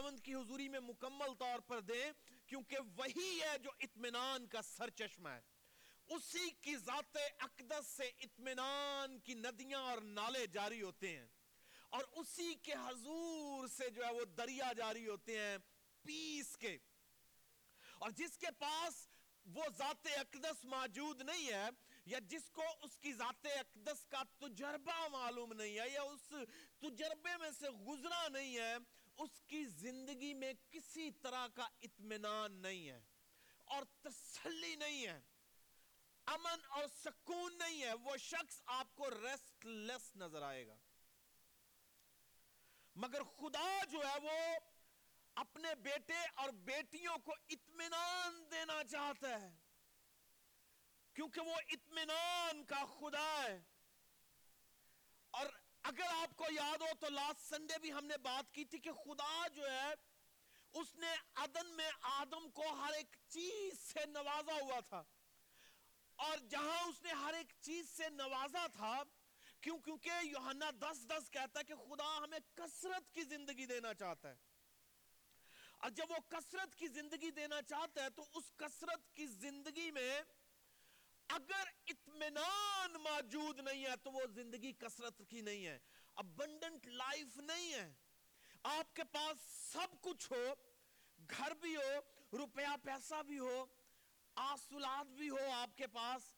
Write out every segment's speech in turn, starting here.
خداوند کی حضوری میں مکمل طور پر دیں کیونکہ وہی ہے جو اطمینان کا سرچشمہ ہے اسی کی ذات اقدس سے اطمینان کی ندیاں اور نالے جاری ہوتے ہیں اور اسی کے حضور سے جو ہے وہ دریا جاری ہوتے ہیں پیس کے اور جس کے پاس وہ ذات اقدس موجود نہیں ہے یا جس کو اس کی ذات اقدس کا تجربہ معلوم نہیں ہے یا اس تجربے میں سے گزرا نہیں ہے اس کی زندگی میں کسی طرح کا اطمینان نہیں ہے اور تسلی نہیں ہے امن اور سکون نہیں ہے وہ شخص آپ کو ریسٹ لیس نظر آئے گا مگر خدا جو ہے وہ اپنے بیٹے اور بیٹیوں کو اطمینان دینا چاہتا ہے کیونکہ وہ اطمینان کا خدا ہے اور اگر آپ کو یاد ہو تو لاسٹ سنڈے بھی ہم نے بات کی تھی کہ خدا جو ہے اس نے عدن میں آدم کو ہر ایک چیز سے نوازا ہوا تھا اور جہاں اس نے ہر ایک چیز سے نوازا تھا کیوں کیونکہ یوہنہ دس دس کہتا ہے کہ خدا ہمیں کسرت کی زندگی دینا چاہتا ہے اور جب وہ کسرت کی زندگی دینا چاہتا ہے تو اس کسرت کی زندگی میں اگر اطمینان موجود نہیں ہے تو وہ زندگی کسرت کی نہیں ہے ابنڈنٹ لائف نہیں ہے آپ کے پاس سب کچھ ہو گھر بھی ہو روپیہ پیسہ بھی ہو آسولاد بھی ہو آپ کے پاس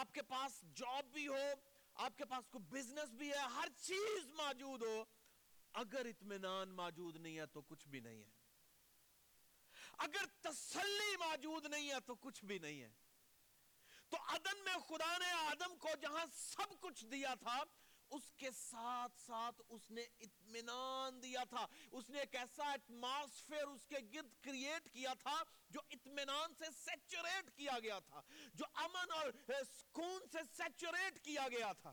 آپ کے پاس جاب بھی ہو آپ کے پاس کوئی بزنس بھی ہے ہر چیز موجود ہو اگر اطمینان موجود نہیں ہے تو کچھ بھی نہیں ہے اگر تسلی موجود نہیں ہے تو کچھ بھی نہیں ہے تو عدن میں خدا نے آدم کو جہاں سب کچھ دیا تھا اس کے ساتھ ساتھ اس نے اطمینان دیا تھا اس نے ایک ایسا ایٹماسفیئر اس کے گرد کریٹ کیا تھا جو اطمینان سے سیچوریٹ کیا گیا تھا جو امن اور سکون سے سیچوریٹ کیا گیا تھا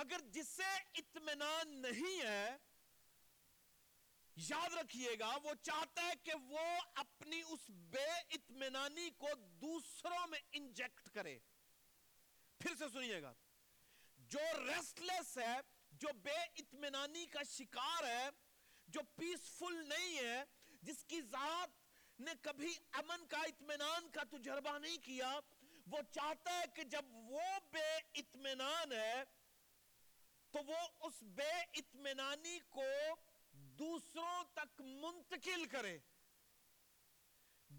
مگر جسے اطمینان نہیں ہے یاد رکھیے گا وہ چاہتا ہے کہ وہ اپنی اس بے اطمینانی کو دوسروں میں انجیکٹ کرے پھر سے سنیے گا جو ریسٹلیس ہے جو بے اطمینانی کا شکار ہے جو پیسفل نہیں ہے جس کی ذات نے کبھی امن کا اطمینان کا تجربہ نہیں کیا وہ چاہتا ہے کہ جب وہ بے اطمینان ہے تو وہ اس بے اطمینانی کو منتقل کرے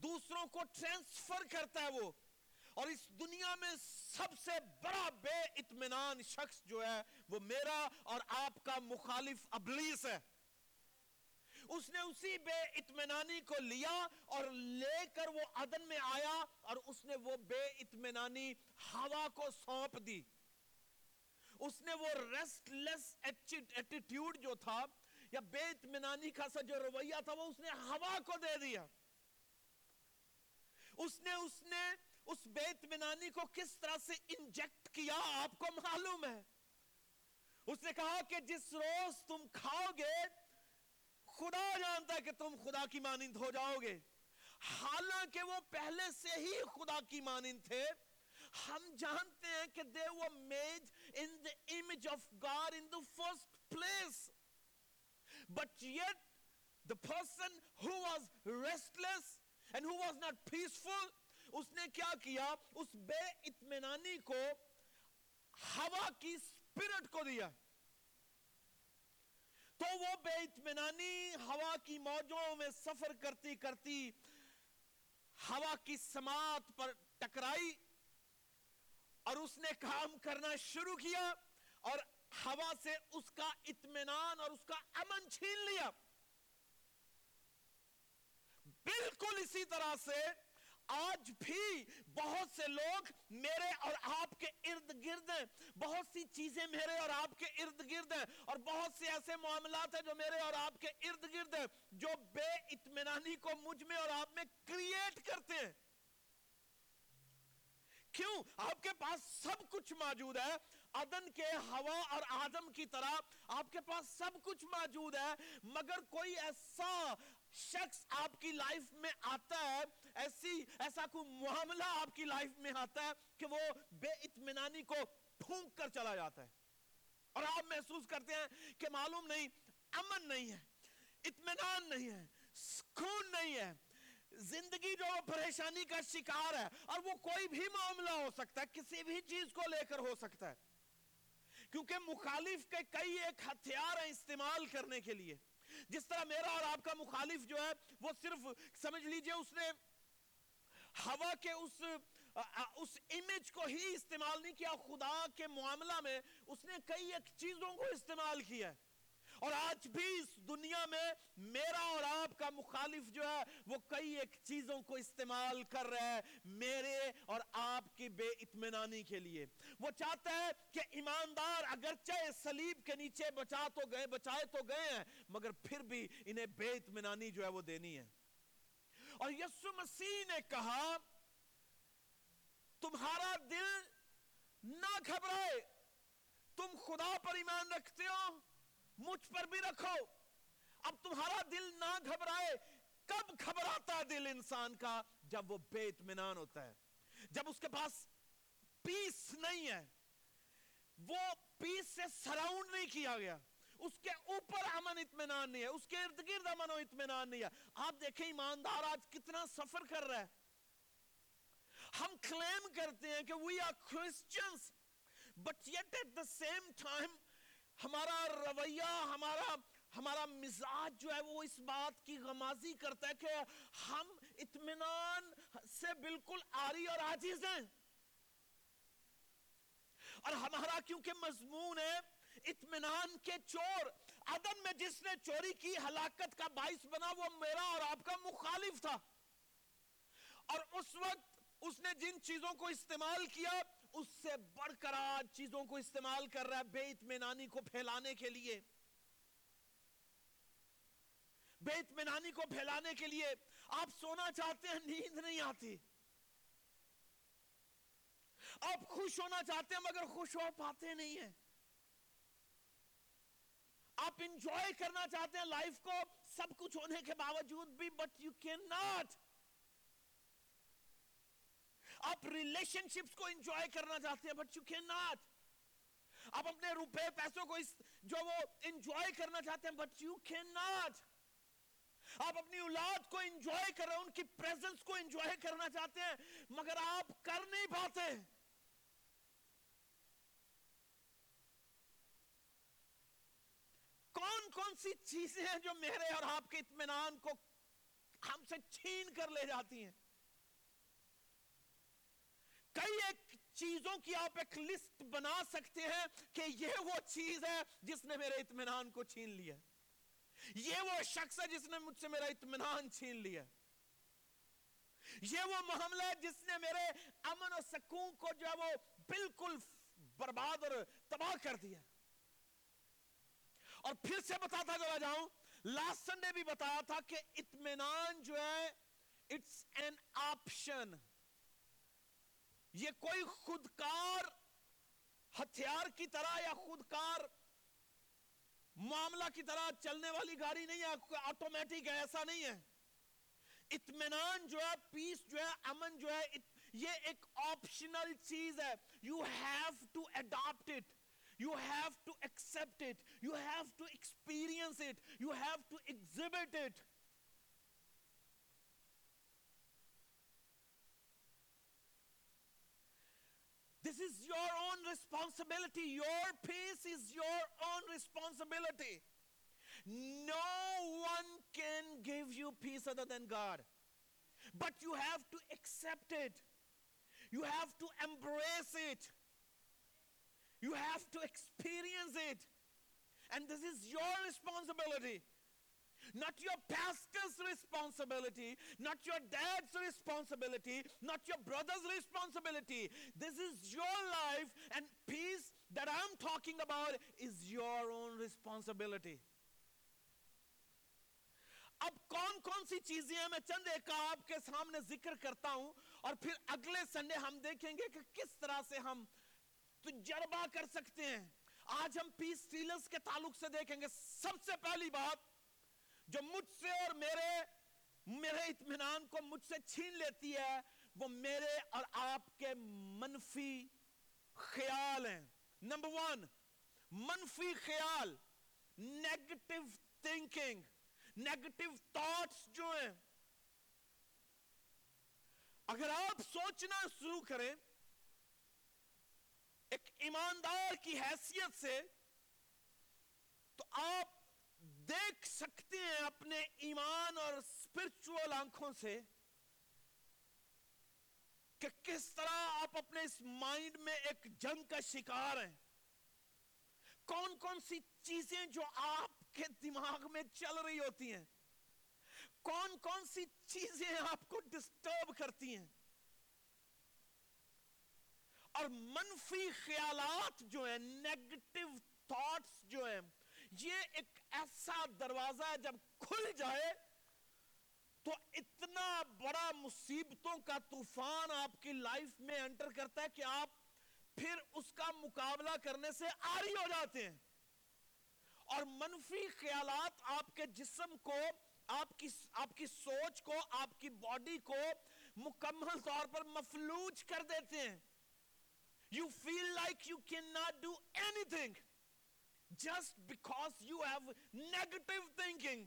دوسروں کو ٹرانسفر کرتا ہے وہ اور اس دنیا میں سب سے بڑا بے اطمینان شخص جو ہے وہ میرا اور آپ کا مخالف ابلیس ہے اس نے اسی بے اطمینانی کو لیا اور لے کر وہ عدن میں آیا اور اس نے وہ بے اطمینانی ہوا کو سونپ دی اس نے وہ ریسٹلیس ایٹیٹیوڈ جو تھا یا بے اطمینانی کا سا جو رویہ تھا وہ اس نے ہوا کو دے دیا اس نے اس نے اس بے اطمینانی کو کس طرح سے انجیکٹ کیا آپ کو معلوم ہے اس نے کہا کہ جس روز تم کھاؤ گے خدا جانتا ہے کہ تم خدا کی مانند ہو جاؤ گے حالانکہ وہ پہلے سے ہی خدا کی مانند تھے ہم جانتے ہیں کہ they were made in the image of God in the first place But yet, the person who was restless and who was not peaceful, اس نے کیا کیا اس بے اطمینانی کو ہوا کی اسپرٹ کو دیا تو وہ بے اطمینانی ہوا کی موجوں میں سفر کرتی کرتی ہوا کی سماعت پر ٹکرائی اور اس نے کام کرنا شروع کیا اور ہوا سے اس کا اطمینان اور اس کا امن چھین لیا بالکل اسی طرح سے آج بھی بہت سے لوگ میرے اور آپ کے ارد گرد ہیں بہت سی چیزیں میرے اور آپ کے ارد گرد ہیں اور بہت سے ایسے معاملات ہیں جو میرے اور آپ کے ارد گرد ہیں جو بے اطمینانی کو مجھ میں اور آپ میں کریٹ کرتے ہیں کیوں آپ کے پاس سب کچھ موجود ہے عدن کے ہوا اور آدم کی طرح آپ کے پاس سب کچھ موجود ہے مگر کوئی ایسا شخص آپ کی لائف میں آتا ہے ایسی ایسا کوئی معاملہ آپ کی لائف میں آتا ہے ہے کہ وہ بے کو کر چلا جاتا اور آپ محسوس کرتے ہیں کہ معلوم نہیں امن نہیں ہے اطمینان نہیں ہے سکون نہیں ہے زندگی جو پریشانی کا شکار ہے اور وہ کوئی بھی معاملہ ہو سکتا ہے کسی بھی چیز کو لے کر ہو سکتا ہے کیونکہ مخالف کے کئی ایک ہتھیار ہیں استعمال کرنے کے لیے جس طرح میرا اور آپ کا مخالف جو ہے وہ صرف سمجھ لیجئے اس نے ہوا کے اس اس امیج کو ہی استعمال نہیں کیا خدا کے معاملہ میں اس نے کئی ایک چیزوں کو استعمال کیا ہے اور آج بھی اس دنیا میں میرا اور آپ کا مخالف جو ہے وہ کئی ایک چیزوں کو استعمال کر رہے میرے اور آپ کی بے اطمینانی کے لیے وہ چاہتا ہے کہ ایماندار اگرچہ سلیب کے نیچے بچا تو گئے بچائے تو گئے مگر پھر بھی انہیں بے اطمینانی جو ہے وہ دینی ہے اور یسو مسیح نے کہا تمہارا دل نہ گھبرائے تم خدا پر ایمان رکھتے ہو مجھ پر بھی رکھو اب تمہارا دل نہ گھبرائے کب گھبراتا ہے دل انسان کا جب وہ بے اطمینان ہوتا ہے جب اس کے پاس پیس نہیں ہے وہ پیس سے نہیں کیا گیا اس کے اوپر امن اطمینان نہیں ہے اس کے ارد گرد امن و اطمینان نہیں ہے آپ دیکھیں ایماندار آج کتنا سفر کر رہا ہے ہم کلیم کرتے ہیں کہ we are the same time ہمارا رویہ ہمارا ہمارا مزاج جو ہے وہ اس بات کی غمازی کرتا ہے کہ ہم اطمینان سے بالکل آری اور آجیز ہیں اور ہمارا کیونکہ مضمون ہے اطمینان کے چور عدن میں جس نے چوری کی ہلاکت کا باعث بنا وہ میرا اور آپ کا مخالف تھا اور اس وقت اس نے جن چیزوں کو استعمال کیا اس سے بڑھ کر آج چیزوں کو استعمال کر رہا ہے بے اطمینانی کو پھیلانے کے لیے بے اطمینانی کو پھیلانے کے لیے آپ سونا چاہتے ہیں نیند نہیں آتی آپ خوش ہونا چاہتے ہیں مگر خوش ہو پاتے نہیں ہیں آپ انجوائے کرنا چاہتے ہیں لائف کو سب کچھ ہونے کے باوجود بھی بٹ یو کین ناٹ آپ ریلیشن شپس کو انجوائے کرنا چاہتے ہیں آپ اپنے روپے پیسوں کو جو وہ انجوائے کرنا چاہتے ہیں آپ اپنی اولاد کو انجوائے کر رہے ہیں ان کی پریزنس کو انجوائے کرنا چاہتے ہیں مگر آپ کر نہیں پاتے کون کون سی چیزیں ہیں جو میرے اور آپ کے اطمینان کو ہم سے چھین کر لے جاتی ہیں کئی ایک چیزوں کی آپ ایک لسٹ بنا سکتے ہیں کہ یہ وہ چیز ہے جس نے میرے اطمینان کو چھین لیا یہ وہ شخص ہے جس نے مجھ سے میرا اطمینان چھین لیا یہ وہ معاملہ ہے جس نے میرے امن و سکون کو جو ہے وہ بالکل برباد اور تباہ کر دیا اور پھر سے بتاتا چلا جاؤں لاسٹ سنڈے بھی بتایا تھا کہ اطمینان جو ہے اٹس این آپشن یہ کوئی خودکار ہتھیار کی طرح یا خودکار معاملہ کی طرح چلنے والی گاڑی نہیں ہے آٹومیٹک ہے ایسا نہیں ہے اطمینان جو ہے پیس جو ہے امن جو ہے یہ ایک آپشنل چیز ہے you have to adapt it you have to accept it you have to experience it you have to exhibit it This is your own responsibility. Your peace is your own responsibility. No one can give you peace other than God. But you have to accept it. You have to embrace it. You have to experience it. And this is your responsibility. not your pastor's responsibility, not your dad's responsibility, not your brother's responsibility. This is your life and peace that I'm talking about is your own responsibility. اب کون کون سی چیزیں ہیں میں چند ایک آپ کے سامنے ذکر کرتا ہوں اور پھر اگلے سنڈے ہم دیکھیں گے کہ کس طرح سے ہم تجربہ کر سکتے ہیں آج ہم پیس فیلرز کے تعلق سے دیکھیں گے سب سے پہلی بات جو مجھ سے اور میرے میرے اطمینان کو مجھ سے چھین لیتی ہے وہ میرے اور آپ کے منفی خیال ہیں نمبر ون منفی خیال نیگٹیو تھنکنگ نیگٹیو تھاٹس جو ہیں اگر آپ سوچنا شروع کریں ایک ایماندار کی حیثیت سے تو آپ دیکھ سکتے ہیں اپنے ایمان اور اسپرچل آنکھوں سے کہ کس طرح آپ اپنے اس مائنڈ میں ایک جنگ کا شکار ہیں کون کون سی چیزیں جو آپ کے دماغ میں چل رہی ہوتی ہیں کون کون سی چیزیں آپ کو ڈسٹرب کرتی ہیں اور منفی خیالات جو ہیں نیگٹیو تھاٹس جو ہیں یہ ایک ایسا دروازہ ہے جب کھل جائے تو اتنا بڑا مصیبتوں کا طوفان آپ کی لائف میں انٹر کرتا ہے کہ آپ پھر اس کا مقابلہ کرنے سے آری ہو جاتے ہیں اور منفی خیالات آپ کے جسم کو آپ کی آپ کی سوچ کو آپ کی باڈی کو مکمل طور پر مفلوج کر دیتے ہیں you feel like you can not do anything just because you have negative thinking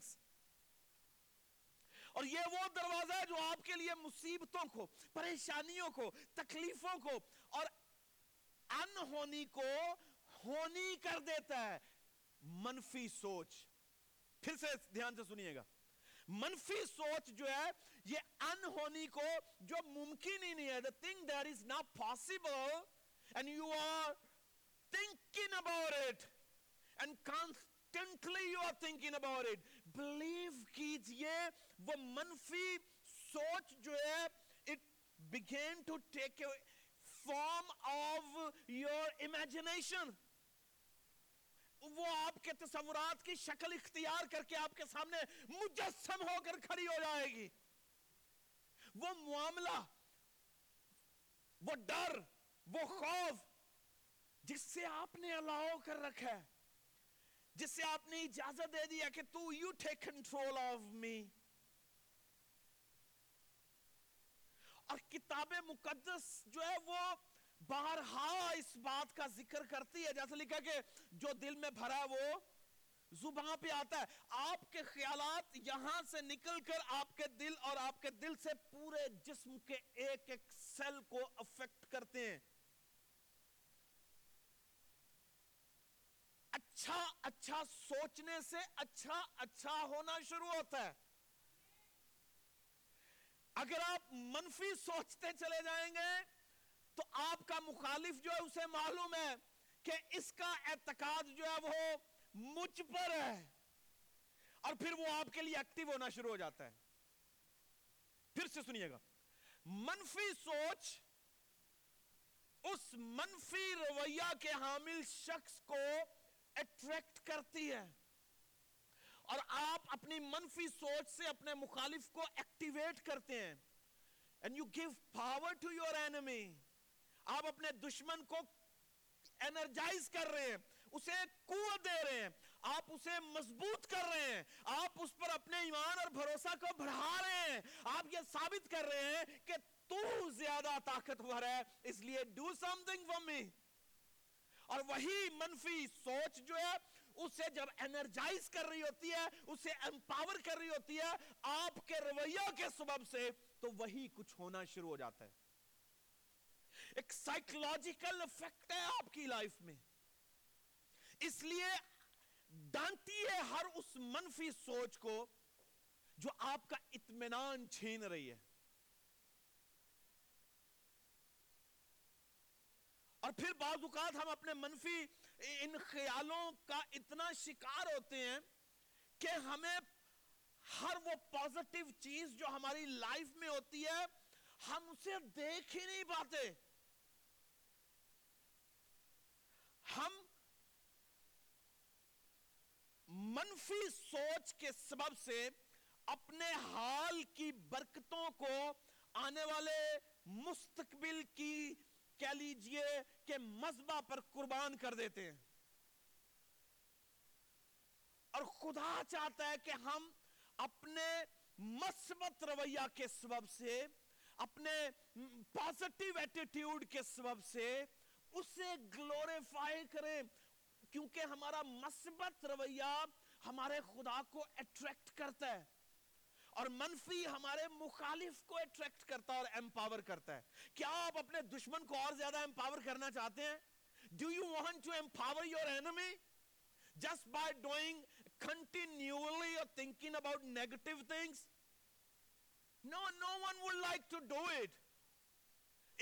اور یہ وہ دروازہ ہے جو آپ کے لیے مصیبتوں کو پریشانیوں کو تکلیفوں کو اور انہونی کو ہونی کر دیتا ہے منفی سوچ پھر سے دھیان سے سنیے گا منفی سوچ جو ہے یہ انہونی کو جو ممکن ہی نہیں ہے the thing that is not possible and you are thinking about it constantly you are began about blue کی فارم آف یور امیجنیشن وہ آپ کے تصورات کی شکل اختیار کر کے آپ کے سامنے مجسم ہو کر کھڑی ہو جائے گی وہ معاملہ وہ ڈر وہ خوف جس سے آپ نے الاؤ کر رکھا ہے جس سے آپ نے اجازت دے دیا کہ تو you take control of me اور کتاب مقدس جو ہے وہ بارہا اس بات کا ذکر کرتی ہے جیسے لکھا کہ جو دل میں بھرا ہے وہ زبان پہ آتا ہے آپ کے خیالات یہاں سے نکل کر آپ کے دل اور آپ کے دل سے پورے جسم کے ایک ایک سیل کو افیکٹ کرتے ہیں اچھا اچھا سوچنے سے اچھا اچھا ہونا شروع ہوتا ہے اگر آپ منفی سوچتے چلے جائیں گے تو آپ کا مخالف جو ہے اسے معلوم ہے کہ اس کا اعتقاد جو ہے وہ مجھ پر ہے اور پھر وہ آپ کے لیے ایکٹیو ہونا شروع ہو جاتا ہے پھر سے سنیے گا منفی سوچ اس منفی رویہ کے حامل شخص کو اٹریکٹ کرتی ہے اور آپ اپنی منفی سوچ سے اپنے مخالف کو ایکٹیویٹ کرتے ہیں and you give power to your enemy آپ اپنے دشمن کو انرجائز کر رہے ہیں اسے قوت دے رہے ہیں آپ اسے مضبوط کر رہے ہیں آپ اس پر اپنے ایمان اور بھروسہ کو بڑھا رہے ہیں آپ یہ ثابت کر رہے ہیں کہ تو زیادہ طاقتور ہے اس لیے do something for me اور وہی منفی سوچ جو ہے اسے جب انرجائز کر رہی ہوتی ہے اسے امپاور کر رہی ہوتی ہے آپ کے رویہ کے سبب سے تو وہی کچھ ہونا شروع ہو جاتا ہے ایک سائیکلوجیکل افیکٹ ہے آپ کی لائف میں اس لیے ڈانٹی ہے ہر اس منفی سوچ کو جو آپ کا اطمینان چھین رہی ہے اور پھر بعض اوقات ہم اپنے منفی ان خیالوں کا اتنا شکار ہوتے ہیں کہ ہمیں ہر وہ چیز جو ہماری لائف میں ہوتی ہے ہم اسے دیکھ ہی نہیں پاتے ہم منفی سوچ کے سبب سے اپنے حال کی برکتوں کو آنے والے مستقبل کی کہہ لیجئے کہ مذبح پر قربان کر دیتے ہیں اور خدا چاہتا ہے کہ ہم اپنے مثبت رویہ کے سبب سے اپنے پازیٹیو ایٹیٹیوڈ کے سبب سے اسے گلوریفائی کریں کیونکہ ہمارا مثبت رویہ ہمارے خدا کو اٹریکٹ کرتا ہے اور منفی ہمارے مخالف کو اٹریکٹ کرتا اور ایمپاور کرتا ہے کیا آپ اپنے دشمن کو اور زیادہ ایمپاور کرنا چاہتے ہیں do you want to empower your enemy just by doing continually اور thinking about negative things no no one would like to do it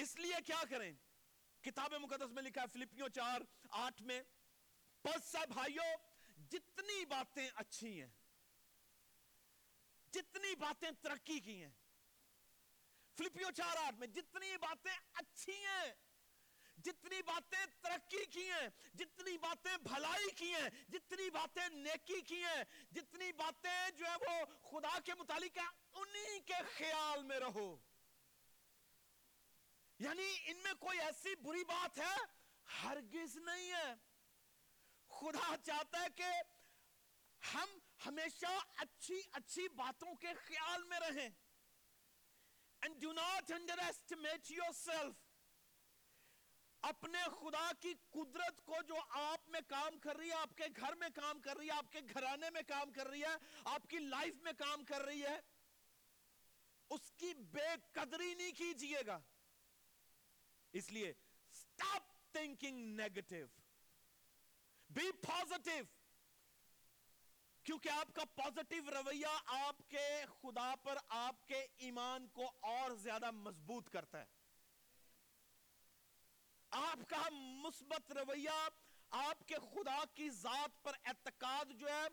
اس لیے کیا کریں کتاب مقدس میں لکھا ہے فلپیوں چار آٹھ میں پس سب بھائیو جتنی باتیں اچھی ہیں جتنی باتیں ترقی کی ہیں فلپیو چار آٹھ میں جتنی باتیں اچھی ہیں جتنی باتیں ترقی کی ہیں جتنی باتیں بھلائی کی ہیں جتنی باتیں نیکی کی ہیں جتنی باتیں جو ہے وہ خدا کے متعلق ہیں انہی کے خیال میں رہو یعنی ان میں کوئی ایسی بری بات ہے ہرگز نہیں ہے خدا چاہتا ہے کہ ہم ہمیشہ اچھی اچھی باتوں کے خیال میں رہیں and do not underestimate yourself yourself اپنے خدا کی قدرت کو جو آپ میں کام کر رہی ہے آپ کے گھر میں کام کر رہی ہے آپ کے گھرانے میں کام کر رہی ہے آپ کی لائف میں کام کر رہی ہے اس کی بے قدری نہیں کیجئے گا اس لیے stop thinking negative be positive کیونکہ آپ کا پازیٹیو رویہ آپ کے خدا پر آپ کے ایمان کو اور زیادہ مضبوط کرتا ہے آپ کا مثبت رویہ آپ کے خدا کی ذات پر اعتقاد جو ہے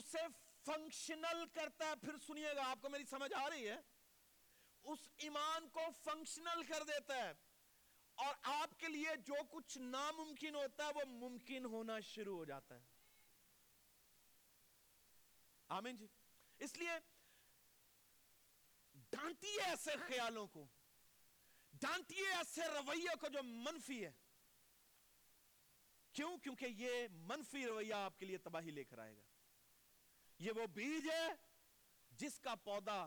اسے فنکشنل کرتا ہے پھر سنیے گا آپ کو میری سمجھ آ رہی ہے اس ایمان کو فنکشنل کر دیتا ہے اور آپ کے لیے جو کچھ ناممکن ہوتا ہے وہ ممکن ہونا شروع ہو جاتا ہے آمین جی اس لیے ڈانٹی ہے ایسے خیالوں کو ڈانٹی ہے ایسے رویے کو جو منفی ہے کیوں کیونکہ یہ منفی رویہ آپ کے لیے تباہی لے کر آئے گا یہ وہ بیج ہے جس کا پودا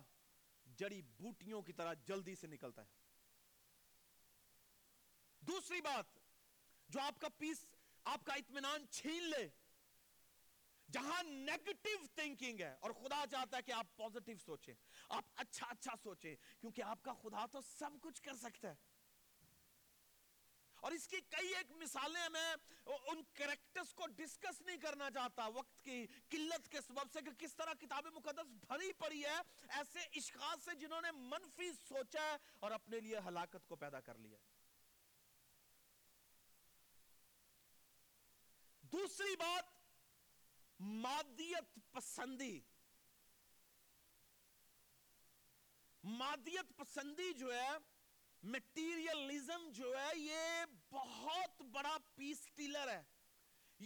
جڑی بوٹیوں کی طرح جلدی سے نکلتا ہے دوسری بات جو آپ کا پیس آپ کا اطمینان چھین لے جہاں نیگٹیو تھنکنگ ہے اور خدا چاہتا ہے کہ آپ پوزیٹیو سوچیں آپ اچھا اچھا سوچیں کیونکہ آپ کا خدا تو سب کچھ کر سکتا ہے اور اس کی کئی ایک مثالیں میں ان کو ڈسکس نہیں کرنا چاہتا وقت کی قلت کے سبب سے کہ کس طرح کتاب مقدس بھری پڑی ہے ایسے اشخاص سے جنہوں نے منفی سوچا ہے اور اپنے لیے ہلاکت کو پیدا کر لیا دوسری بات مادیت پسندی مادیت پسندی جو ہے میٹیریلزم جو ہے یہ بہت بڑا پیس ٹیلر ہے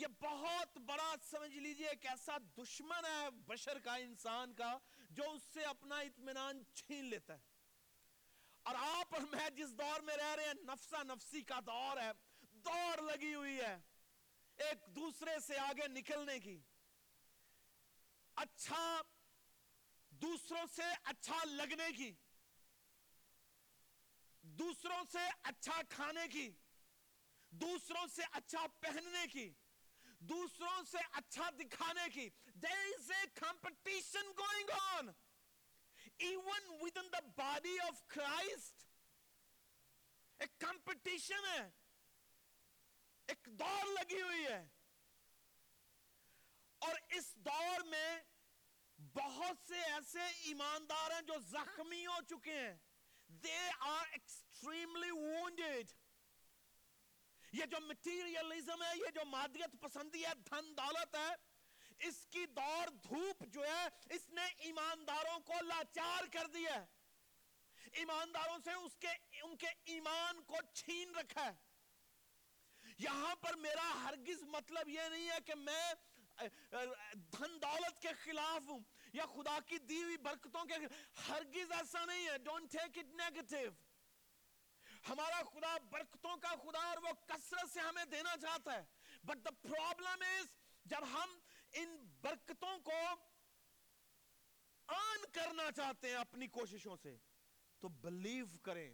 یہ بہت بڑا سمجھ لیجئے ایک ایسا دشمن ہے بشر کا انسان کا جو اس سے اپنا اطمینان چھین لیتا ہے اور آپ اور میں جس دور میں رہ رہے ہیں نفسا نفسی کا دور ہے دوڑ لگی ہوئی ہے ایک دوسرے سے آگے نکلنے کی اچھا دوسروں سے اچھا لگنے کی دوسروں سے اچھا کھانے کی دوسروں سے اچھا پہننے کی دوسروں سے اچھا دکھانے کی there is a competition going on even within the body of Christ ایک کمپٹیشن ہے ایک دور لگی ہوئی ہے اور اس دور میں بہت سے ایسے ایماندار ہیں جو زخمی ہو چکے ہیں دے آر ایکسٹریملی وونڈیڈ یہ جو مٹیریلزم ہے یہ جو مادیت پسندی ہے دھن دولت ہے اس کی دور دھوپ جو ہے اس نے ایمانداروں کو لاچار کر دیا ہے ایمانداروں سے اس کے ان کے ایمان کو چھین رکھا ہے یہاں پر میرا ہرگز مطلب یہ نہیں ہے کہ میں دھن دولت کے خلاف ہوں یا خدا کی دیوی برکتوں کے ہرگز ایسا نہیں ہے don't take it negative ہمارا خدا برکتوں کا خدا اور وہ کسر سے ہمیں دینا چاہتا ہے but the problem is جب ہم ان برکتوں کو آن کرنا چاہتے ہیں اپنی کوششوں سے تو بلیو کریں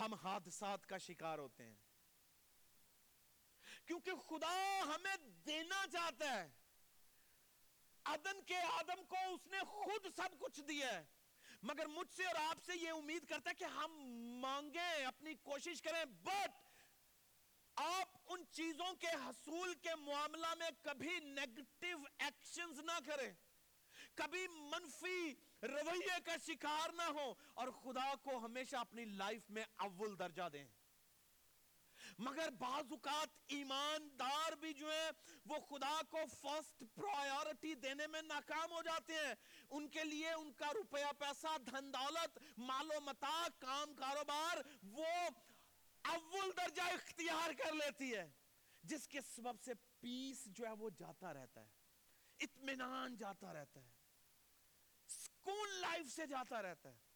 ہم حادثات کا شکار ہوتے ہیں کیونکہ خدا ہمیں دینا چاہتا ہے عدن کے آدم کو اس نے خود سب کچھ دیا ہے مگر مجھ سے اور آپ سے یہ امید کرتا ہے کہ ہم مانگیں اپنی کوشش کریں بٹ آپ ان چیزوں کے حصول کے معاملہ میں کبھی نیگٹیو ایکشنز نہ کریں کبھی منفی رویے کا شکار نہ ہو اور خدا کو ہمیشہ اپنی لائف میں اول درجہ دیں مگر بعض اوقات ایماندار بھی جو ہیں وہ خدا کو فرسٹ پرائیورٹی دینے میں ناکام ہو جاتے ہیں ان کے لیے ان کا روپیہ پیسہ دھن دولت مال و متا کام کاروبار وہ اول درجہ اختیار کر لیتی ہے جس کے سبب سے پیس جو ہے وہ جاتا رہتا ہے اطمینان جاتا رہتا ہے سکون لائف سے جاتا رہتا ہے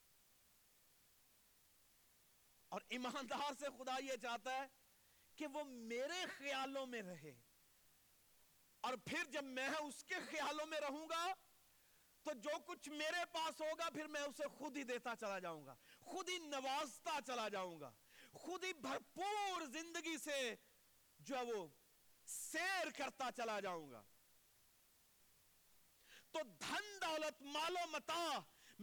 اور ایماندار سے خدا یہ چاہتا ہے کہ وہ میرے خیالوں میں رہے اور پھر جب میں اس کے خیالوں میں رہوں گا تو جو کچھ میرے پاس ہوگا پھر میں اسے خود خود ہی ہی دیتا چلا جاؤں گا نوازتا چلا جاؤں گا خود ہی بھرپور زندگی سے جو وہ سیر کرتا چلا جاؤں گا تو دھن دولت مال و متا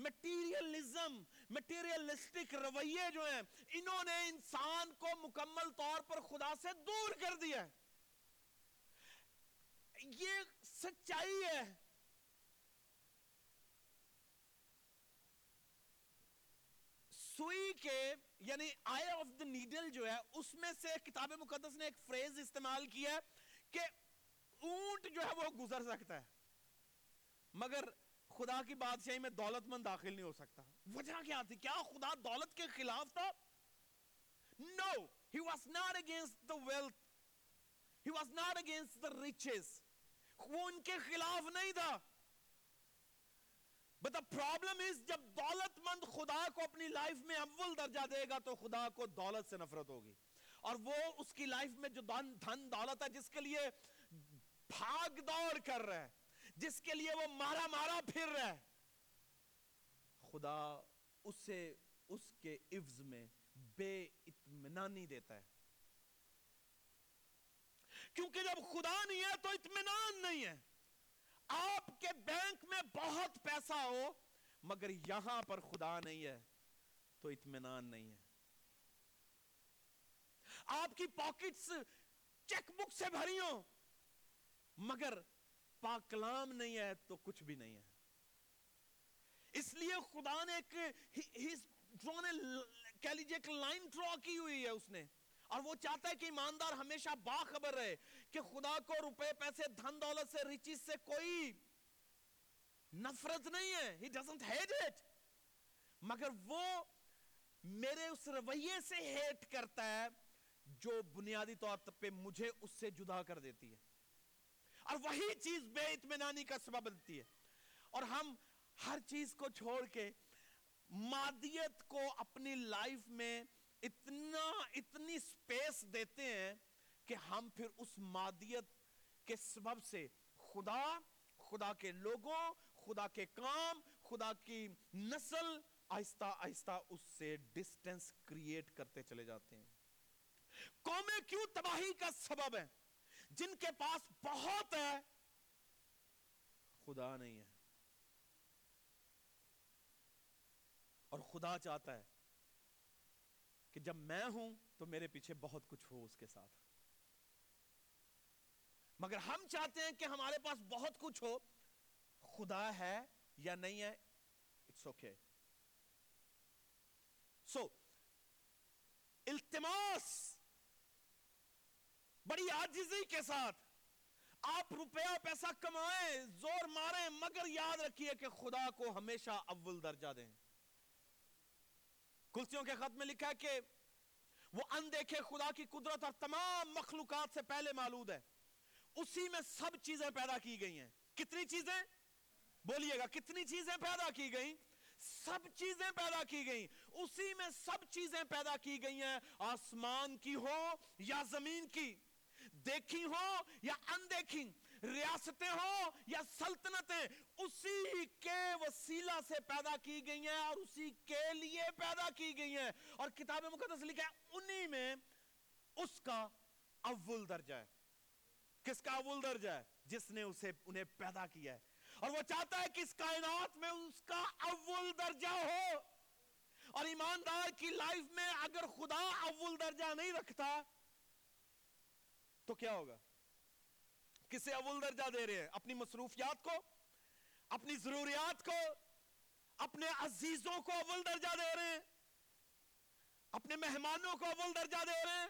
مٹیریلزم مٹیریلسٹک رویے جو ہیں انہوں نے انسان کو مکمل طور پر خدا سے دور کر دیا ہے یہ سچائی ہے سوئی کے یعنی آئی آف دا نیڈل جو ہے اس میں سے کتاب مقدس نے ایک فریز استعمال کیا ہے کہ اونٹ جو ہے وہ گزر سکتا ہے مگر خدا کی بادشاہی میں دولت مند داخل نہیں ہو سکتا وجہ کیا تھی کیا خدا دولت کے خلاف تھا no he was not against the wealth he was not against the riches وہ ان کے خلاف نہیں تھا بٹ دا پرابلم از جب دولت مند خدا کو اپنی لائف میں اول درجہ دے گا تو خدا کو دولت سے نفرت ہوگی اور وہ اس کی لائف میں جو دن دھن دولت ہے جس کے لیے بھاگ دوڑ کر رہے جس کے لیے وہ مارا مارا پھر رہے خدا اسے اس کے عفظ میں بے اطمینانی دیتا ہے کیونکہ جب خدا نہیں ہے تو اطمینان نہیں ہے آپ کے بینک میں بہت پیسہ ہو مگر یہاں پر خدا نہیں ہے تو اطمینان نہیں ہے آپ کی پاکٹس چیک بک سے بھری ہو مگر پاکلام نہیں ہے تو کچھ بھی نہیں ہے اس لیے خدا نے ایک ہز کہہ لیجئے ایک لائن ڈرا کی ہوئی ہے اس نے اور وہ چاہتا ہے کہ ایماندار ہمیشہ باخبر رہے کہ خدا کو روپے پیسے دھن دولت سے ریچیز سے کوئی نفرت نہیں ہے ہی ڈزنٹ ہیٹ اٹ مگر وہ میرے اس رویے سے ہیٹ کرتا ہے جو بنیادی طور پہ مجھے اس سے جدا کر دیتی ہے اور وہی چیز بے اطمینانی کا سبب بنتی ہے اور ہم ہر چیز کو چھوڑ کے مادیت کو اپنی لائف میں اتنا اتنی سپیس دیتے ہیں کہ ہم پھر اس مادیت کے سبب سے خدا خدا کے لوگوں خدا کے کام خدا کی نسل آہستہ آہستہ اس سے ڈسٹنس کریٹ کرتے چلے جاتے ہیں قومیں کیوں تباہی کا سبب ہے جن کے پاس بہت ہے خدا نہیں ہے اور خدا چاہتا ہے کہ جب میں ہوں تو میرے پیچھے بہت کچھ ہو اس کے ساتھ مگر ہم چاہتے ہیں کہ ہمارے پاس بہت کچھ ہو خدا ہے یا نہیں ہے اٹس اوکے سو التماس بڑی آجزی کے ساتھ آپ روپیہ پیسہ کمائیں زور ماریں مگر یاد رکھیے کہ خدا کو ہمیشہ اول درجہ دیں کلسیوں کے خط میں لکھا ہے کہ وہ اندیکھے خدا کی قدرت اور تمام مخلوقات سے پہلے معلود ہے اسی میں سب چیزیں پیدا کی گئی ہیں کتنی چیزیں بولیے گا کتنی چیزیں پیدا کی گئیں سب چیزیں پیدا کی گئیں اسی میں سب چیزیں پیدا کی گئی ہیں آسمان کی ہو یا زمین کی دیکھی ہو یا اندیکھی ریاستیں ہو یا سلطنتیں اسی کے وسیلہ سے پیدا کی گئی ہیں اور اسی کے لیے پیدا کی گئی ہیں اور کتاب مقدس لکھا ہے انہی میں اس کا اول درجہ ہے کس کا اول درجہ ہے جس نے اسے انہیں پیدا کیا ہے اور وہ چاہتا ہے کہ اس کائنات میں اس کا اول درجہ ہو اور ایماندار کی لائف میں اگر خدا اول درجہ نہیں رکھتا تو کیا ہوگا اول درجہ دے رہے ہیں اپنی مصروفیات کو اپنی ضروریات کو اپنے عزیزوں کو اول درجہ دے رہے ہیں اپنے مہمانوں کو اول درجہ دے رہے ہیں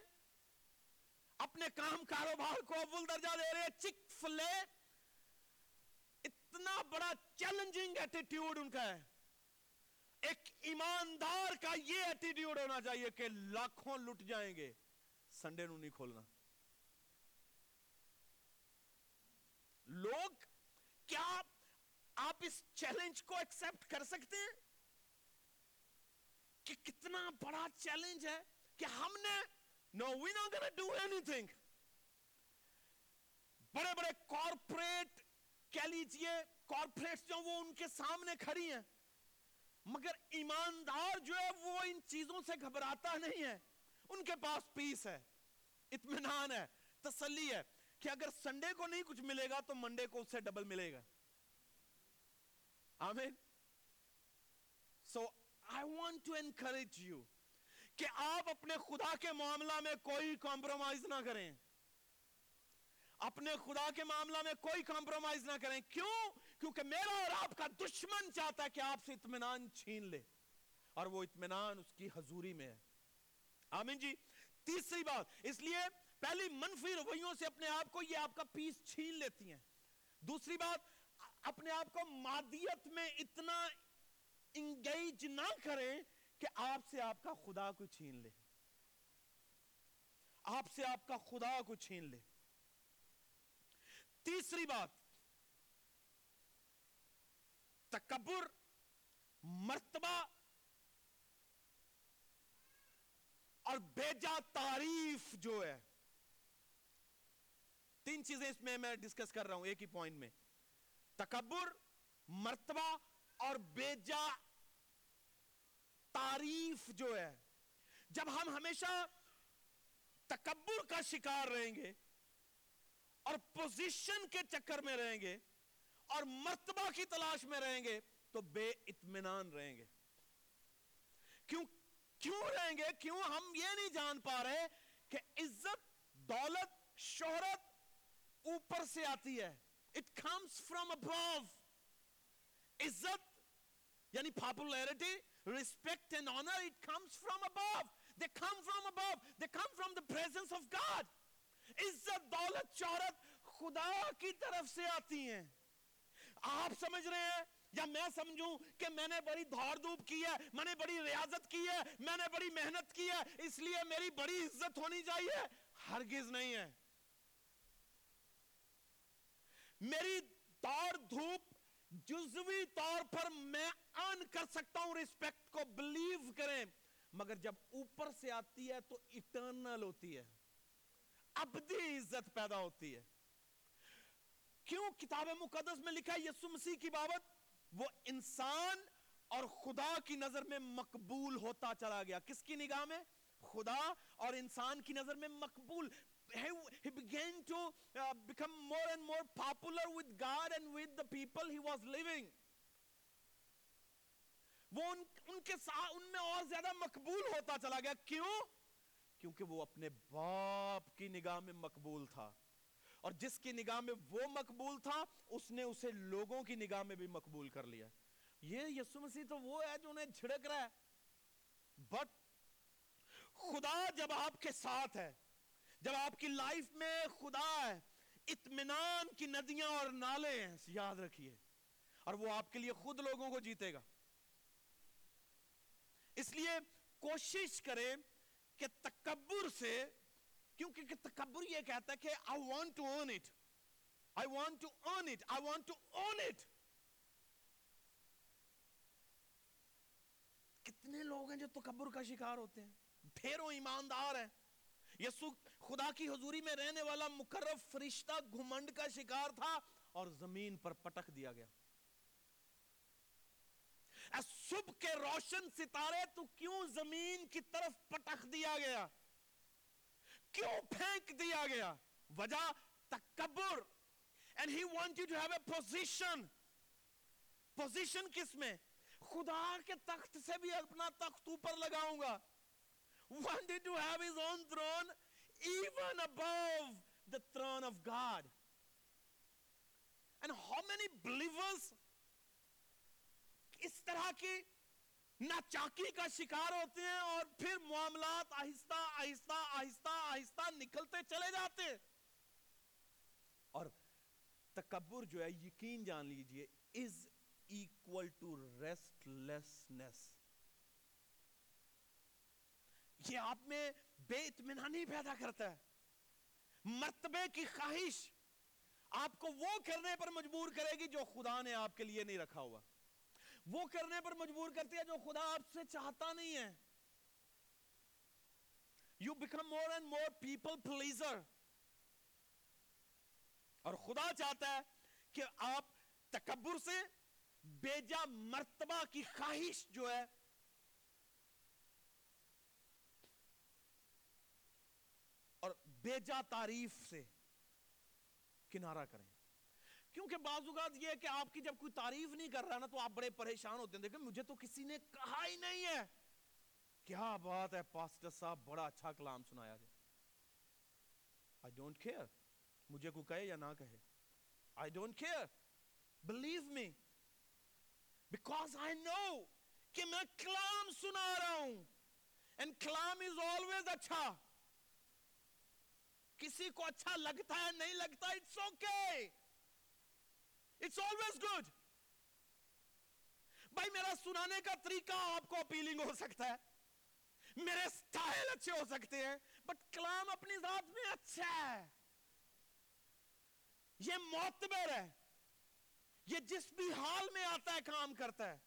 اپنے کام کاروبار کو اول درجہ دے رہے ہیں چک فلے اتنا بڑا چیلنجنگ ایٹیٹیوڈ ان کا ہے ایک ایماندار کا یہ ایٹیٹیوڈ ہونا چاہیے کہ لاکھوں لٹ جائیں گے سنڈے نو نہیں کھولنا لوگ کیا آپ اس چیلنج کو ایکسپٹ کر سکتے ہیں کہ کتنا بڑا چیلنج ہے کہ ہم نے نو وی نو گنا ڈو اینی تھنگ بڑے بڑے کارپوریٹ کہہ لیجیے کارپوریٹ جو وہ ان کے سامنے کھڑی ہیں مگر ایماندار جو ہے وہ ان چیزوں سے گھبراتا نہیں ہے ان کے پاس پیس ہے اطمینان ہے تسلی ہے کہ اگر سنڈے کو نہیں کچھ ملے گا تو منڈے کو اس سے ڈبل ملے گا آمین so I one encourage you کہ آپ اپنے خدا کے معاملہ میں کوئی کمپرومائز نہ کریں اپنے خدا کے معاملہ میں کوئی کمپرومائز نہ کریں کیوں کیونکہ میرا اور آپ کا دشمن چاہتا ہے کہ آپ سے اطمینان چھین لے اور وہ اطمینان اس کی حضوری میں ہے آمین جی تیسری بات اس لیے پہلی منفی رویوں سے اپنے آپ کو یہ آپ کا پیس چھین لیتی ہیں دوسری بات اپنے آپ کو مادیت میں اتنا انگیج نہ کریں کہ آپ سے آپ کا خدا کو چھین لے آپ سے آپ کا خدا کو چھین لے تیسری بات تکبر مرتبہ اور بیجا تعریف جو ہے تین چیزیں اس میں میں ڈسکس کر رہا ہوں ایک ہی پوائنٹ میں تکبر مرتبہ اور بے جا تعریف جو ہے جب ہم ہمیشہ تکبر کا شکار رہیں گے اور پوزیشن کے چکر میں رہیں گے اور مرتبہ کی تلاش میں رہیں گے تو بے اطمینان رہیں گے کیوں کیوں رہیں گے کیوں ہم یہ نہیں جان پا رہے کہ عزت دولت شہرت اوپر سے آتی ہے اٹ کمس فرام ابو عزت یعنی popularity respect and honour it comes from above they come from above they come from the presence of God عزت دولت چورت خدا کی طرف سے آتی ہیں آپ سمجھ رہے ہیں یا میں سمجھوں کہ میں نے بڑی دھار دوب کی ہے میں نے بڑی ریاضت کی ہے میں نے بڑی محنت کی ہے اس لیے میری بڑی عزت ہونی چاہیے ہرگز نہیں ہے میری دور دھوپ جزوی طور پر میں آن کر سکتا ہوں ریسپیکٹ کو بلیو کریں مگر جب اوپر سے آتی ہے تو اٹرنل ہوتی ہے ابدی عزت پیدا ہوتی ہے کیوں کتاب مقدس میں لکھا ہے یسو مسیح کی بابت وہ انسان اور خدا کی نظر میں مقبول ہوتا چلا گیا کس کی نگاہ میں خدا اور انسان کی نظر میں مقبول he began to uh, become more and more popular with God and with the people he was living. وہ ان, ان کے ساتھ ان میں اور زیادہ مقبول ہوتا چلا گیا کیوں کیونکہ وہ اپنے باپ کی نگاہ میں مقبول تھا اور جس کی نگاہ میں وہ مقبول تھا اس نے اسے لوگوں کی نگاہ میں بھی مقبول کر لیا یہ یسو مسیح تو وہ ہے جو انہیں جھڑک رہا ہے بٹ خدا جب آپ کے ساتھ ہے جب آپ کی لائف میں خدا ہے اطمینان کی ندیاں اور نالے ہیں یاد رکھیے اور وہ آپ کے لیے خود لوگوں کو جیتے گا اس لیے کوشش کریں کہ تکبر سے کیونکہ تکبر یہ کہتا ہے کہ I want to earn it I want to earn it I want to it کتنے لوگ ہیں جو تکبر کا شکار ہوتے ہیں ڈھیروں ایماندار ہیں یسو خدا کی حضوری میں رہنے والا مقرب فرشتہ گھمنڈ کا شکار تھا اور زمین پر پٹک دیا گیا اے صبح کے روشن ستارے تو کیوں زمین کی طرف پٹک دیا گیا کیوں پھینک دیا گیا وجہ تکبر and he wants you to have a position position کس میں خدا کے تخت سے بھی اپنا تخت اوپر لگاؤں گا wanted to have his own throne even above the throne of God. And how many believers اس طرح کی ناچاکی کا شکار ہوتے ہیں اور پھر معاملات آہستہ آہستہ آہستہ آہستہ نکلتے چلے جاتے ہیں اور تکبر جو ہے یقین جان لیجئے is equal to restlessness یہ آپ میں بے اطمینانی پیدا کرتا ہے مرتبے کی خواہش آپ کو وہ کرنے پر مجبور کرے گی جو خدا نے آپ کے لیے نہیں رکھا ہوا وہ کرنے پر مجبور کرتی ہے جو خدا آپ سے چاہتا نہیں ہے you become more and more people pleaser اور خدا چاہتا ہے کہ آپ تکبر سے بیجا مرتبہ کی خواہش جو ہے بیجا تعریف سے کنارہ کریں کیونکہ بعض اوقات یہ ہے کہ آپ کی جب کوئی تعریف نہیں کر رہا نا تو آپ بڑے پریشان ہوتے ہیں دیکھیں مجھے تو کسی نے کہا ہی نہیں ہے کیا بات ہے پاسٹر صاحب بڑا اچھا کلام سنایا جائے آئی ڈونٹ کیئر مجھے کوئی کہے یا نہ کہے I don't care believe me because I know کہ میں کلام سنا رہا ہوں اینڈ کلام از آلویز اچھا کسی کو اچھا لگتا ہے نہیں لگتا it's okay it's always good بھائی میرا سنانے کا طریقہ آپ کو اپیلنگ ہو سکتا ہے میرے سٹائل اچھے ہو سکتے ہیں بٹ کلام اپنی ذات میں اچھا ہے یہ معتبر ہے یہ جس بھی حال میں آتا ہے کام کرتا ہے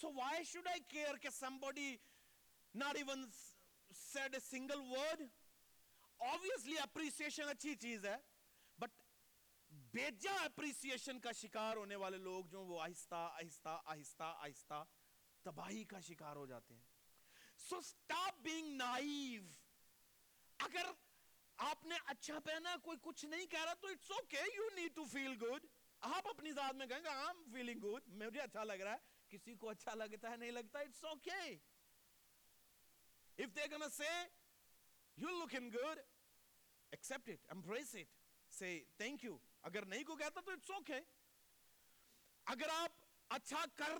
so why should I care even said a single word obviously appreciation اچھی چیز ہے بٹ بیجا اپریسیشن کا شکار ہونے والے لوگ جو وہ آہستہ آہستہ آہستہ آہستہ تباہی کا شکار ہو جاتے ہیں سو سٹاپ بینگ نائیو اگر آپ نے اچھا پہنا کوئی کچھ نہیں کہہ رہا تو it's okay you need to feel good آپ اپنی ذات میں کہیں گے آئی ایم فیلنگ گڈ مجھے اچھا لگ رہا ہے کسی کو اچھا لگتا ہے نہیں لگتا اٹس اوکے اف دے گن سے لکپٹ اٹریس اٹ سے اگر نہیں کو کہتا تو اگر آپ اچھا کر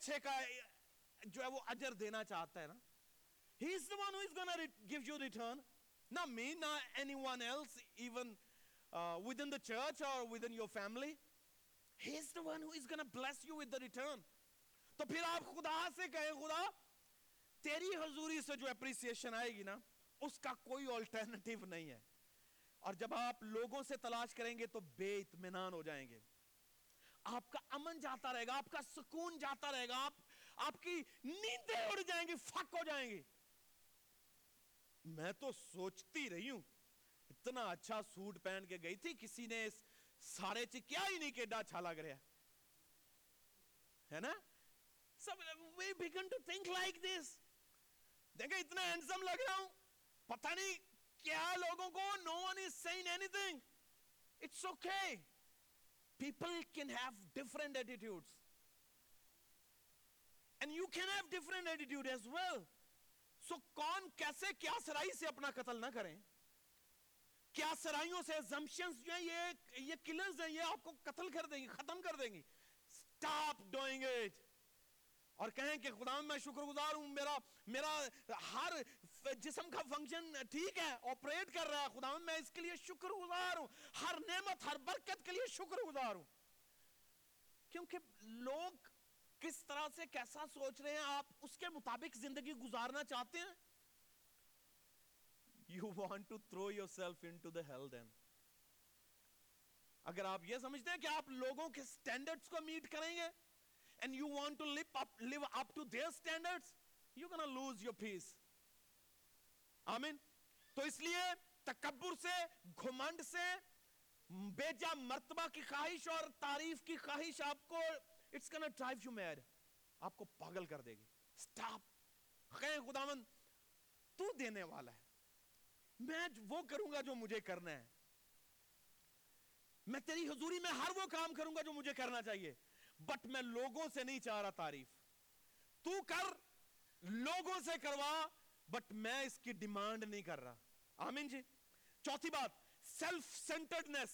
چرچ اور ریٹرن تو پھر آپ خدا سے کہیں خدا تیری حضوری سے جو اپریسیشن آئے گی نا اس کا کوئی آلٹرنیٹیو نہیں ہے اور جب آپ لوگوں سے تلاش کریں گے تو بے اطمینان ہو جائیں گے آپ کا امن جاتا رہے گا آپ کا سکون جاتا رہے گا آپ آپ کی نیندیں اڑ جائیں گی فک ہو جائیں گی میں تو سوچتی رہی ہوں اتنا اچھا سوٹ پہن کے گئی تھی کسی نے سارے چی کیا ہی نہیں کیڈا اچھا لگ رہا ہے نا سب we begin to think like this دیکھیں اتنا لگ رہا ہوں پتہ نہیں کیا لوگوں کو no okay people can have different and you can have different attitude as well so کون کیسے کیا سرائی سے اپنا قتل نہ کریں کیا سرائیوں سے جو ہیں یہ ہیں یہ آپ کو قتل کر دیں گی ختم کر دیں گی گے اور کہیں کہ خدا میں شکر گزار ہوں میرا میرا ہر جسم کا فنکشن ٹھیک ہے آپریٹ کر رہا ہے خدا میں اس کے لیے شکر گزار ہوں ہر نعمت ہر برکت کے لیے شکر گزار ہوں کیونکہ لوگ کس طرح سے کیسا سوچ رہے ہیں آپ اس کے مطابق زندگی گزارنا چاہتے ہیں you want to throw yourself into the hell then اگر آپ یہ سمجھتے ہیں کہ آپ لوگوں کے اسٹینڈرڈس کو میٹ کریں گے and you want to live up, live up to their standards, you're gonna lose your peace. آمین تو اس لیے تکبر سے گھمنڈ سے بے جا مرتبہ کی خواہش اور تعریف کی خواہش آپ کو it's gonna drive you mad آپ کو پاگل کر دے گی stop خیر خداوند تو دینے والا ہے میں وہ کروں گا جو مجھے کرنا ہے میں تیری حضوری میں ہر وہ کام کروں گا جو مجھے کرنا چاہیے بٹ میں لوگوں سے نہیں چاہ رہا تعریف تو کر لوگوں سے کروا بٹ میں اس کی ڈیمانڈ نہیں کر رہا آمین جی چوتھی بات سیلف سینٹرڈنس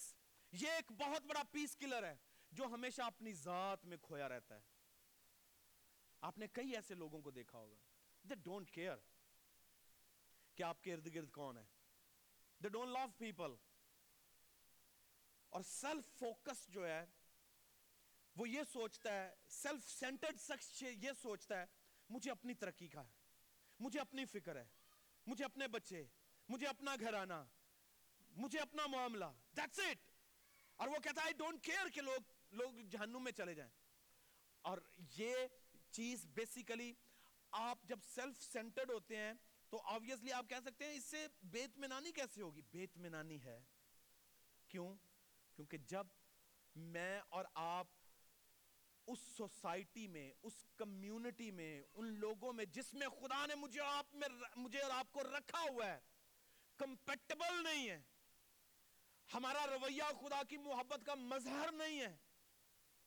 یہ ایک بہت بڑا پیس کلر ہے جو ہمیشہ اپنی ذات میں کھویا رہتا ہے آپ نے کئی ایسے لوگوں کو دیکھا ہوگا دے ڈونٹ کیئر کہ آپ کے ارد گرد کون ہے دے ڈونٹ لو پیپل اور سیلف فوکس جو ہے وہ یہ سوچتا ہے سیلف سینٹرڈ شخص یہ سوچتا ہے مجھے اپنی ترقی کا ہے مجھے اپنی فکر ہے مجھے اپنے بچے مجھے اپنا گھر مجھے اپنا معاملہ that's it اور وہ کہتا ہے I don't care کہ لوگ لوگ جہنم میں چلے جائیں اور یہ چیز بیسیکلی آپ جب سیلف سینٹرڈ ہوتے ہیں تو آویسلی آپ کہہ سکتے ہیں اس سے بیت منانی کیسے ہوگی بیت منانی ہے کیوں کیونکہ جب میں اور آپ اس سوسائٹی میں اس کمیونٹی میں ان لوگوں میں جس میں خدا نے مجھے آپ میں مجھے اور آپ کو رکھا ہوا ہے کمپیٹیبل نہیں ہے ہمارا رویہ خدا کی محبت کا مظہر نہیں ہے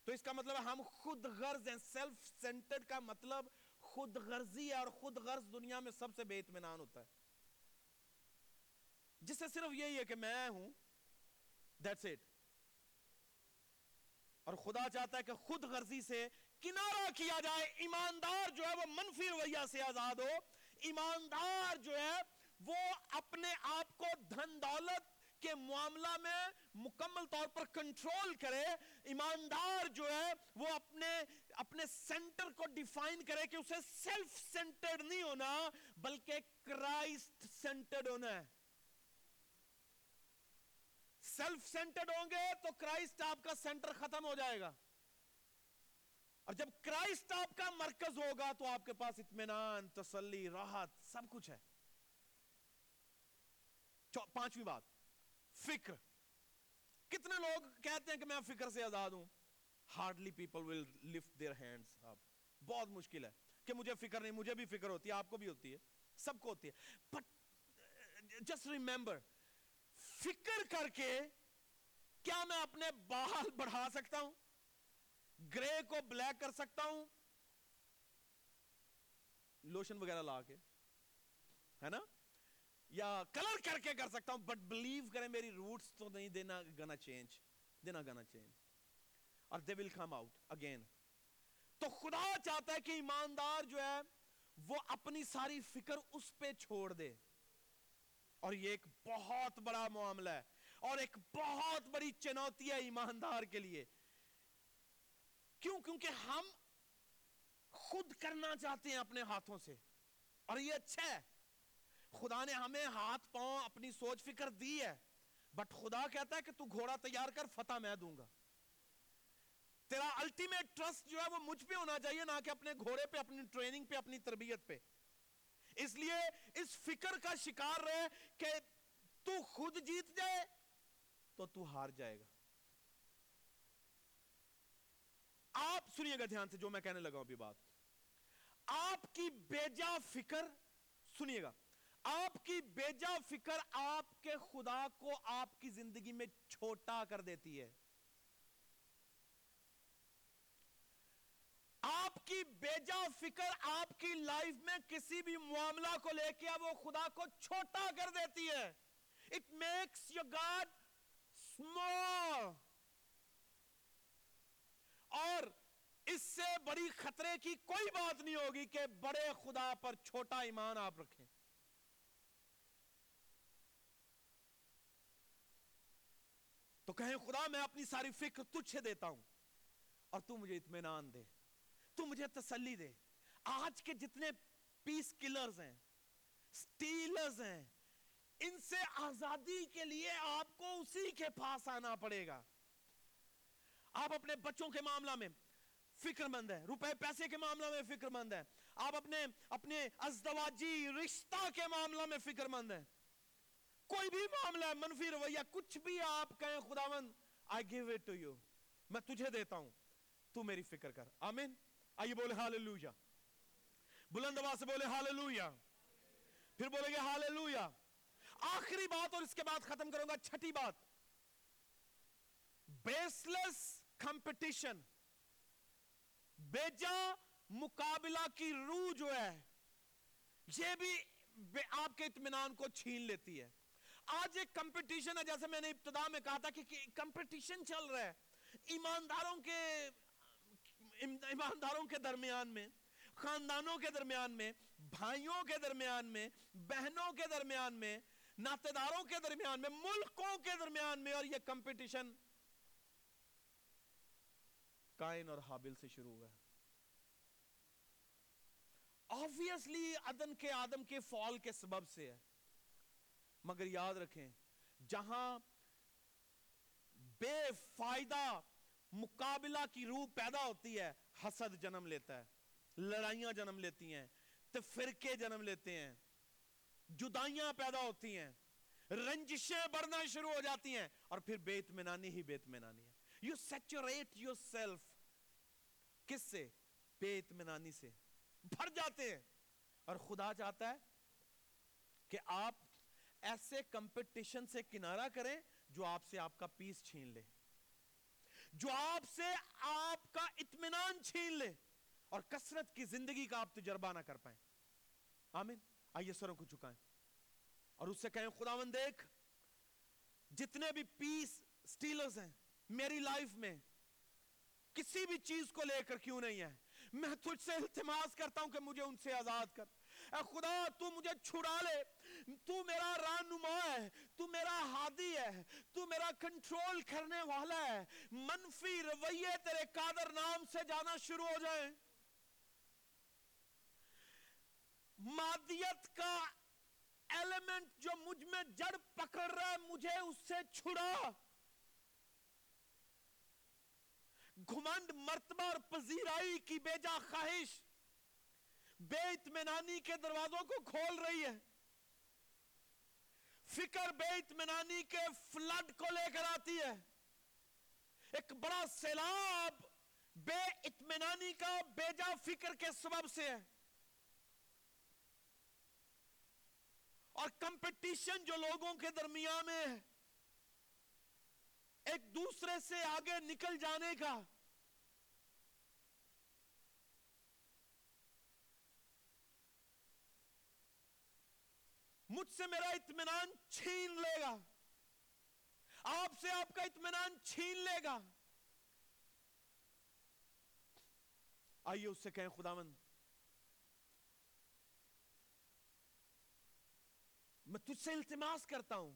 تو اس کا مطلب ہے ہم خود غرض ہیں سیلف سینٹرڈ کا مطلب خود غرضی ہے اور خود غرض دنیا میں سب سے بے اطمینان ہوتا ہے جس سے صرف یہی ہے کہ میں ہوں دیٹس اٹ اور خدا چاہتا ہے کہ خود غرضی سے کنارہ کیا جائے ایماندار جو ہے وہ منفی رویہ سے آزاد ہو ایماندار جو ہے وہ اپنے آپ کو دھن دولت کے معاملہ میں مکمل طور پر کنٹرول کرے ایماندار جو ہے وہ اپنے اپنے سینٹر کو ڈیفائن کرے کہ اسے سیلف سینٹرڈ نہیں ہونا بلکہ کرائسٹ سینٹرڈ ہونا ہے سیلف سینٹرڈ ہوں گے تو آپ کا سینٹر ختم ہو جائے گا اور جب کرائسٹ کا مرکز ہوگا تو آپ کے پاس اطمینان تسلی راحت سب کچھ ہے پانچویں بات فکر کتنے لوگ کہتے ہیں کہ میں فکر سے آزاد ہوں ہارڈلی پیپل لفٹ آپ بہت مشکل ہے کہ مجھے فکر نہیں مجھے بھی فکر ہوتی ہے آپ کو بھی ہوتی ہے سب کو ہوتی ہے بٹ جسٹ ریمبر فکر کر کے کیا میں اپنے بال بڑھا سکتا ہوں گرے کو بلیک کر سکتا ہوں لوشن وغیرہ لا کے ہے نا یا کلر کر کے کر سکتا ہوں بٹ بلیو کریں میری روٹس تو نہیں دینا گنا چینج دینا گنا چینج اور دے ول کم آؤٹ اگین تو خدا چاہتا ہے کہ ایماندار جو ہے وہ اپنی ساری فکر اس پہ چھوڑ دے اور یہ ایک بہت بڑا معاملہ ہے اور ایک بہت بڑی چنوتی ہے ایماندار کے لیے کیوں کیونکہ ہم خود کرنا چاہتے ہیں اپنے ہاتھوں سے اور یہ اچھا ہے خدا نے ہمیں ہاتھ پاؤں اپنی سوچ فکر دی ہے بٹ خدا کہتا ہے کہ تو گھوڑا تیار کر فتح میں دوں گا تیرا الٹیمیٹ ٹرسٹ جو ہے وہ مجھ پہ ہونا چاہیے نہ کہ اپنے گھوڑے پہ اپنی ٹریننگ پہ اپنی تربیت پہ اس لیے اس فکر کا شکار رہے کہ تو خود جیت جائے تو تو ہار جائے گا آپ سنیے گا دھیان سے جو میں کہنے لگا ہوں ابھی بات آپ کی بیجا فکر سنیے گا آپ کی فکر آپ کے خدا کو آپ کی زندگی میں چھوٹا کر دیتی ہے آپ کی بیجا فکر آپ کی لائف میں کسی بھی معاملہ کو لے کے وہ خدا کو چھوٹا کر دیتی ہے It makes your God small. اور اس سے بڑی خطرے کی کوئی بات نہیں ہوگی کہ بڑے خدا پر چھوٹا ایمان آپ رکھیں تو کہیں خدا میں اپنی ساری فکر تجھ دیتا ہوں اور تو مجھے اطمینان دے تو مجھے تسلی دے آج کے جتنے پیس کلرز ہیں سٹیلرز ہیں ان سے آزادی کے لیے آپ کو اسی کے پاس آنا پڑے گا آپ اپنے بچوں کے معاملہ میں فکر مند ہے روپے پیسے کے معاملہ میں فکر مند ہے آپ اپنے اپنے ازدواجی رشتہ کے معاملہ میں فکر مند ہے کوئی بھی معاملہ ہے منفی رویہ کچھ بھی آپ کہیں خداوند I give it to you میں تجھے دیتا ہوں تو میری فکر کر آمین آئیے بولے ہاللویہ بلند آواز سے بولے ہاللویہ پھر بولے گے ہاللویہ آخری بات اور اس کے بعد ختم کروں گا چھٹی بات کمپٹیشن کی روح جو ہے یہ بھی آپ کے اطمینان کو چھین لیتی ہے آج ایک کمپٹیشن ہے جیسے میں نے ابتدا میں کہا تھا کہ کمپٹیشن چل رہا ہے ایمانداروں کے ایمانداروں کے درمیان میں خاندانوں کے درمیان میں بھائیوں کے درمیان میں بہنوں کے درمیان میں نا داروں کے درمیان میں ملکوں کے درمیان میں اور اور یہ کائن حابل سے شروع ہوا ہے کے آدم کے کے فال سبب سے ہے مگر یاد رکھیں جہاں بے فائدہ مقابلہ کی روح پیدا ہوتی ہے حسد جنم لیتا ہے لڑائیاں جنم لیتی ہیں فرقے جنم لیتے ہیں جدائیاں پیدا ہوتی ہیں رنجشیں بڑھنا شروع ہو جاتی ہیں اور پھر بے اطمینانی ہی یو سیچوریٹ یور سیلف کس سے بے اطمینانی سے بھر جاتے ہیں اور خدا چاہتا ہے کہ آپ ایسے کمپٹیشن سے کنارہ کریں جو آپ سے آپ کا پیس چھین لے جو آپ سے آپ کا اطمینان چھین لے اور کثرت کی زندگی کا آپ تجربہ نہ کر پائیں آمین آئیے سروں کو جھکائیں اور اس سے کہیں خداون دیکھ جتنے بھی پیس سٹیلرز ہیں میری لائف میں کسی بھی چیز کو لے کر کیوں نہیں ہے میں تجھ سے التماس کرتا ہوں کہ مجھے ان سے آزاد کر اے خدا تو مجھے چھڑا لے تو میرا رانما ہے تو میرا ہادی ہے تو میرا کنٹرول کرنے والا ہے منفی رویے تیرے قادر نام سے جانا شروع ہو جائیں مادیت کا ایلیمنٹ جو مجھ میں جڑ پکڑ رہا ہے مجھے اس سے چھڑا گھمنڈ مرتبہ اور پذیرائی کی بے جا خواہش بے اطمینانی کے دروازوں کو کھول رہی ہے فکر بے اطمینانی کے فلڈ کو لے کر آتی ہے ایک بڑا سیلاب بے اطمینانی کا بے جا فکر کے سبب سے ہے اور کمپٹیشن جو لوگوں کے درمیان میں ہے ایک دوسرے سے آگے نکل جانے کا مجھ سے میرا اطمینان چھین لے گا آپ سے آپ کا اطمینان چھین لے گا آئیے اس سے کہیں خدا مند تجھ سے التماس کرتا ہوں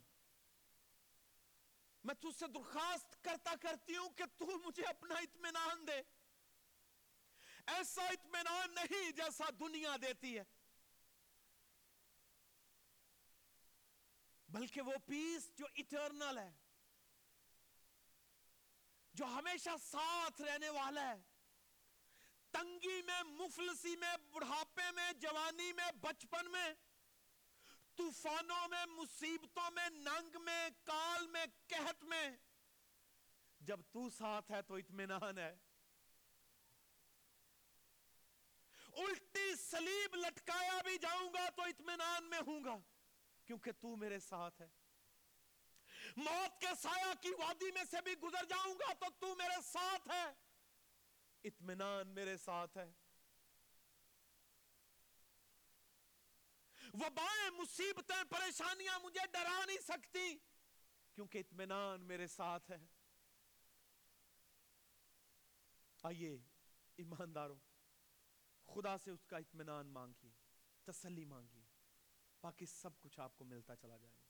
میں تجھ سے درخواست کرتا کرتی ہوں کہ مجھے اپنا اطمینان دے ایسا اطمینان نہیں جیسا دنیا دیتی ہے بلکہ وہ پیس جو اٹرنل ہے جو ہمیشہ ساتھ رہنے والا ہے تنگی میں مفلسی میں بڑھاپے میں جوانی میں بچپن میں طوفانوں میں مصیبتوں میں ننگ میں کال میں میں جب تو ساتھ ہے تو اطمینان ہے الٹی سلیب لٹکایا بھی جاؤں گا تو اطمینان میں ہوں گا کیونکہ تو میرے ساتھ ہے موت کے سایہ کی وادی میں سے بھی گزر جاؤں گا تو تو میرے ساتھ ہے اطمینان میرے ساتھ ہے وبائیں مصیبتیں پریشانیاں مجھے ڈرا نہیں سکتی کیونکہ اطمینان میرے ساتھ ہے آئیے ایمانداروں خدا سے اس کا اطمینان مانگیے تسلی مانگیے باقی سب کچھ آپ کو ملتا چلا جائے گا